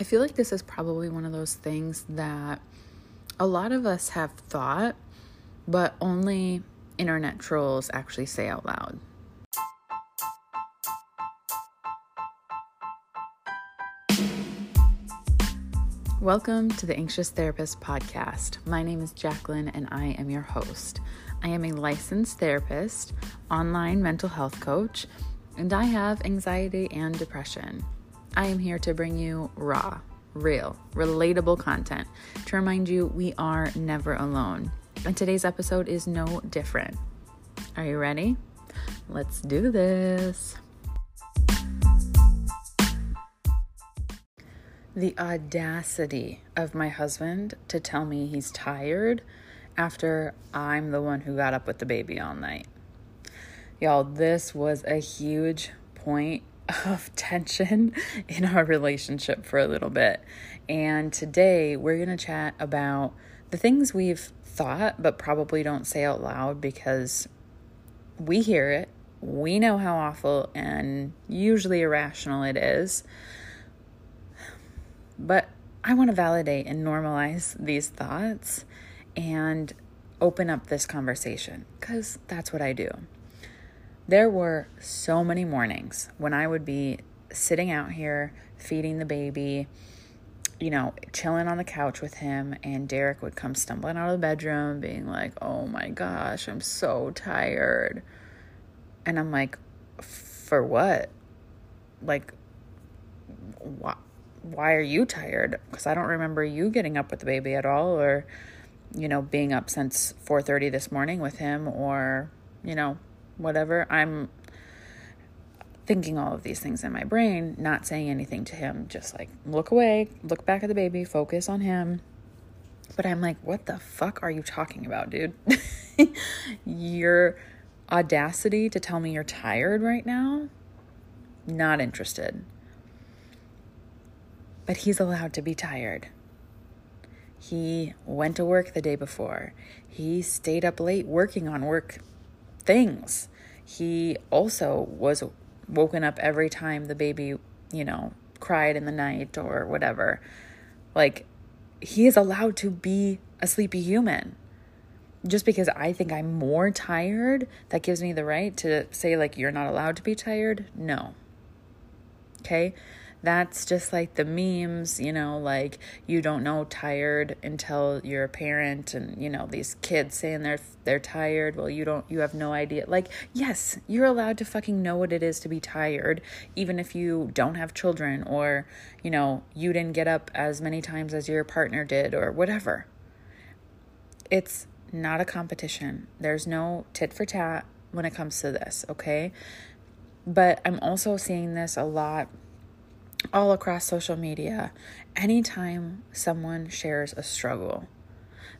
I feel like this is probably one of those things that a lot of us have thought, but only internet trolls actually say out loud. Welcome to the Anxious Therapist Podcast. My name is Jacqueline and I am your host. I am a licensed therapist, online mental health coach, and I have anxiety and depression. I am here to bring you raw, real, relatable content to remind you we are never alone. And today's episode is no different. Are you ready? Let's do this. The audacity of my husband to tell me he's tired after I'm the one who got up with the baby all night. Y'all, this was a huge point of tension in our relationship for a little bit. And today we're going to chat about the things we've thought but probably don't say out loud because we hear it. We know how awful and usually irrational it is. But I want to validate and normalize these thoughts and open up this conversation because that's what I do. There were so many mornings when I would be sitting out here feeding the baby, you know, chilling on the couch with him, and Derek would come stumbling out of the bedroom being like, Oh my gosh, I'm so tired. And I'm like, For what? Like, what? why are you tired? Because I don't remember you getting up with the baby at all, or you know, being up since 4:30 this morning with him, or you know, whatever. I'm thinking all of these things in my brain, not saying anything to him, just like look away, look back at the baby, focus on him. But I'm like, what the fuck are you talking about, dude? Your audacity to tell me you're tired right now? Not interested but he's allowed to be tired. He went to work the day before. He stayed up late working on work things. He also was woken up every time the baby, you know, cried in the night or whatever. Like, he is allowed to be a sleepy human. Just because I think I'm more tired, that gives me the right to say, like, you're not allowed to be tired? No. Okay? That's just like the memes, you know, like you don't know tired until you're a parent and you know these kids saying they're they're tired, well you don't you have no idea. Like yes, you're allowed to fucking know what it is to be tired even if you don't have children or you know, you didn't get up as many times as your partner did or whatever. It's not a competition. There's no tit for tat when it comes to this, okay? But I'm also seeing this a lot all across social media, anytime someone shares a struggle,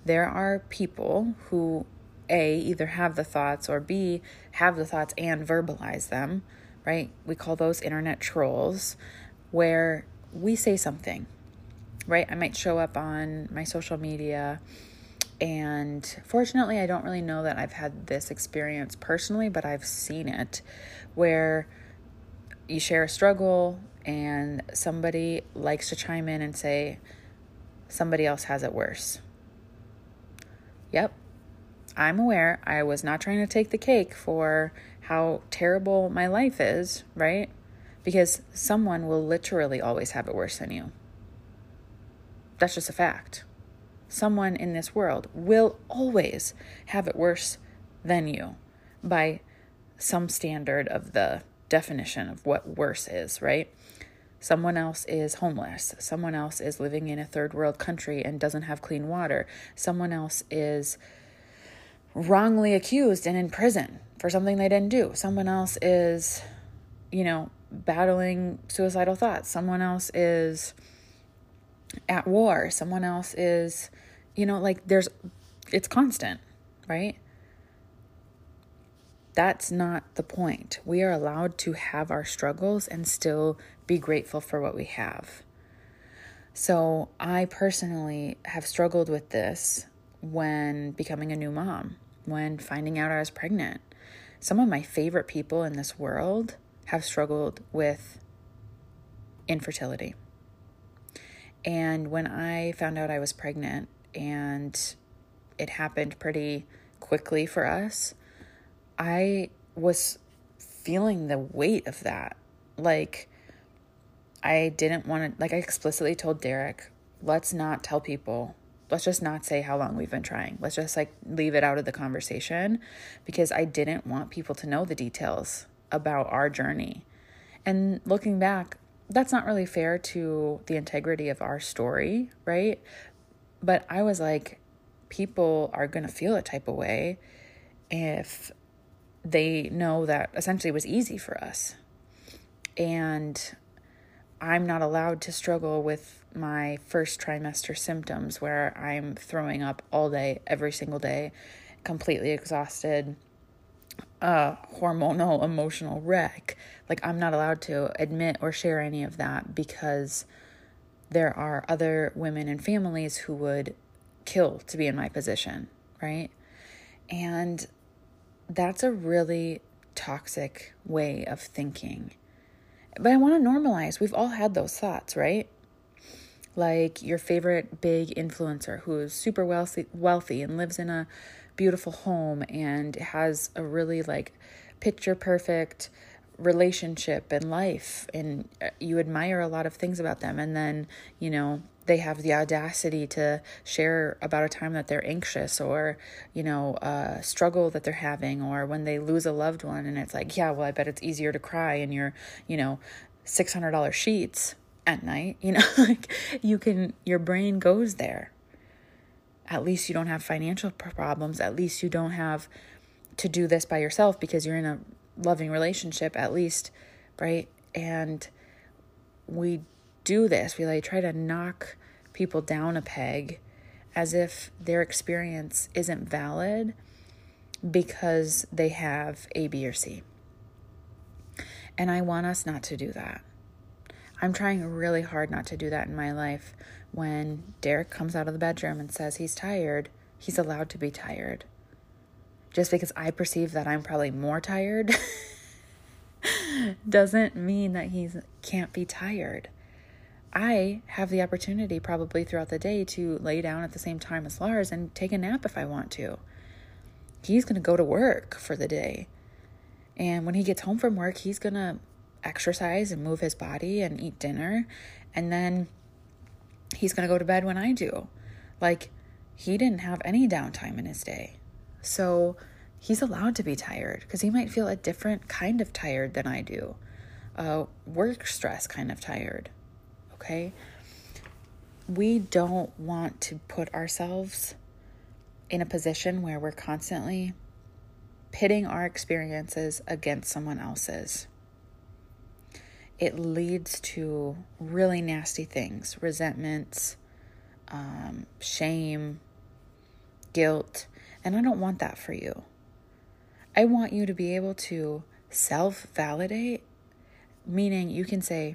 there are people who A, either have the thoughts or B, have the thoughts and verbalize them, right? We call those internet trolls, where we say something, right? I might show up on my social media. And fortunately, I don't really know that I've had this experience personally, but I've seen it where you share a struggle and somebody likes to chime in and say, somebody else has it worse. Yep, I'm aware. I was not trying to take the cake for how terrible my life is, right? Because someone will literally always have it worse than you. That's just a fact. Someone in this world will always have it worse than you by some standard of the definition of what worse is, right? Someone else is homeless. Someone else is living in a third world country and doesn't have clean water. Someone else is wrongly accused and in prison for something they didn't do. Someone else is, you know, battling suicidal thoughts. Someone else is at war. Someone else is, you know, like there's, it's constant, right? That's not the point. We are allowed to have our struggles and still be grateful for what we have. So, I personally have struggled with this when becoming a new mom, when finding out I was pregnant. Some of my favorite people in this world have struggled with infertility. And when I found out I was pregnant and it happened pretty quickly for us, I was feeling the weight of that. Like, I didn't want to, like, I explicitly told Derek, let's not tell people. Let's just not say how long we've been trying. Let's just like leave it out of the conversation because I didn't want people to know the details about our journey. And looking back, that's not really fair to the integrity of our story, right? But I was like, people are going to feel a type of way if they know that essentially was easy for us. And I'm not allowed to struggle with my first trimester symptoms where I'm throwing up all day, every single day, completely exhausted, a hormonal, emotional wreck. Like, I'm not allowed to admit or share any of that because there are other women and families who would kill to be in my position, right? And that's a really toxic way of thinking. But I want to normalize. We've all had those thoughts, right? Like your favorite big influencer who is super wealthy, wealthy and lives in a beautiful home and has a really like picture perfect relationship and life and uh, you admire a lot of things about them and then you know they have the audacity to share about a time that they're anxious or you know a struggle that they're having or when they lose a loved one and it's like yeah well i bet it's easier to cry in your you know $600 sheets at night you know like you can your brain goes there at least you don't have financial problems. At least you don't have to do this by yourself because you're in a loving relationship, at least, right? And we do this. We like try to knock people down a peg as if their experience isn't valid because they have A, B, or C. And I want us not to do that. I'm trying really hard not to do that in my life when Derek comes out of the bedroom and says he's tired, he's allowed to be tired. Just because I perceive that I'm probably more tired doesn't mean that he can't be tired. I have the opportunity probably throughout the day to lay down at the same time as Lars and take a nap if I want to. He's going to go to work for the day. And when he gets home from work, he's going to exercise and move his body and eat dinner. And then he's going to go to bed when I do. Like, he didn't have any downtime in his day. So he's allowed to be tired because he might feel a different kind of tired than I do. Uh, work stress kind of tired. Okay? We don't want to put ourselves in a position where we're constantly pitting our experiences against someone else's it leads to really nasty things resentments, um, shame, guilt. And I don't want that for you. I want you to be able to self validate, meaning you can say,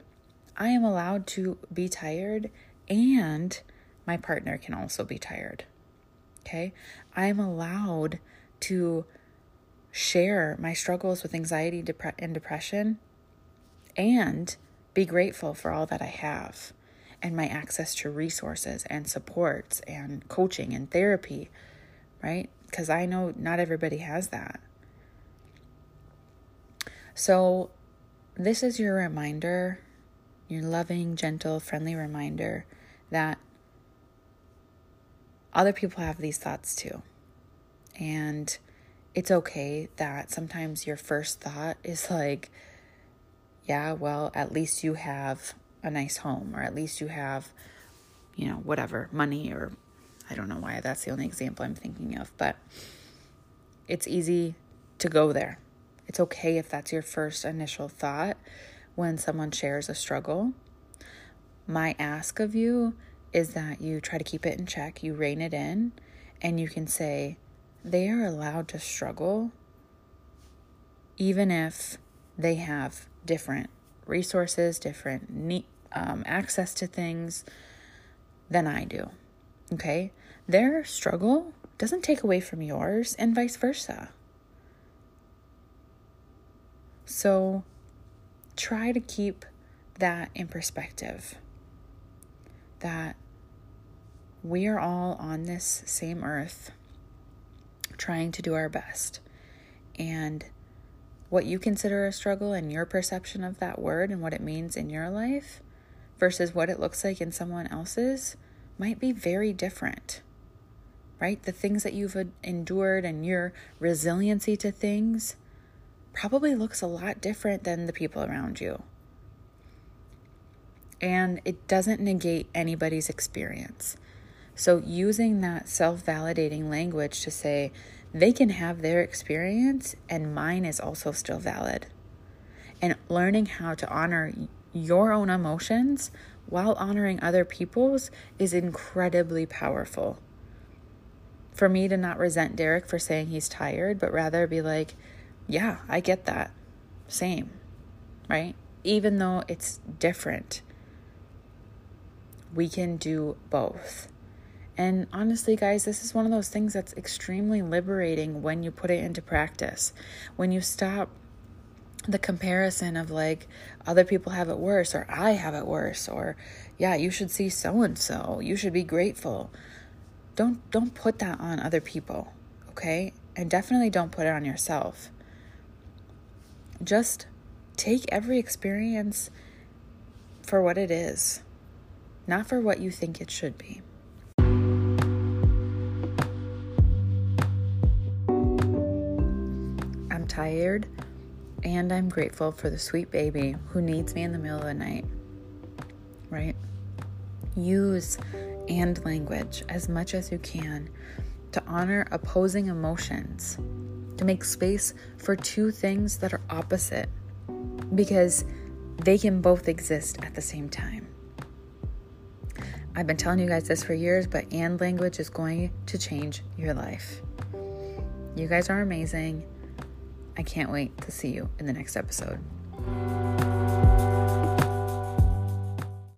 I am allowed to be tired and my partner can also be tired. Okay? I am allowed to share my struggles with anxiety and depression and be grateful for all that I have and my access to resources and supports and coaching and therapy, right? Because I know not everybody has that. So, this is your reminder, your loving, gentle, friendly reminder that other people have these thoughts too. And it's okay that sometimes your first thought is like, yeah, well, at least you have a nice home, or at least you have, you know, whatever, money, or I don't know why that's the only example I'm thinking of, but it's easy to go there. It's okay if that's your first initial thought when someone shares a struggle. My ask of you is that you try to keep it in check, you rein it in, and you can say, they are allowed to struggle even if they have different resources, different need, um, access to things than I do. Okay? Their struggle doesn't take away from yours, and vice versa. So try to keep that in perspective that we are all on this same earth trying to do our best. And what you consider a struggle and your perception of that word and what it means in your life versus what it looks like in someone else's might be very different. Right? The things that you've endured and your resiliency to things probably looks a lot different than the people around you. And it doesn't negate anybody's experience. So, using that self validating language to say, they can have their experience and mine is also still valid. And learning how to honor your own emotions while honoring other people's is incredibly powerful. For me to not resent Derek for saying he's tired, but rather be like, yeah, I get that. Same, right? Even though it's different, we can do both. And honestly, guys, this is one of those things that's extremely liberating when you put it into practice. When you stop the comparison of like other people have it worse or I have it worse or yeah, you should see so and so. You should be grateful. Don't don't put that on other people, okay? And definitely don't put it on yourself. Just take every experience for what it is, not for what you think it should be. I'm tired, and I'm grateful for the sweet baby who needs me in the middle of the night. Right? Use and language as much as you can to honor opposing emotions, to make space for two things that are opposite, because they can both exist at the same time. I've been telling you guys this for years, but and language is going to change your life. You guys are amazing. I can't wait to see you in the next episode.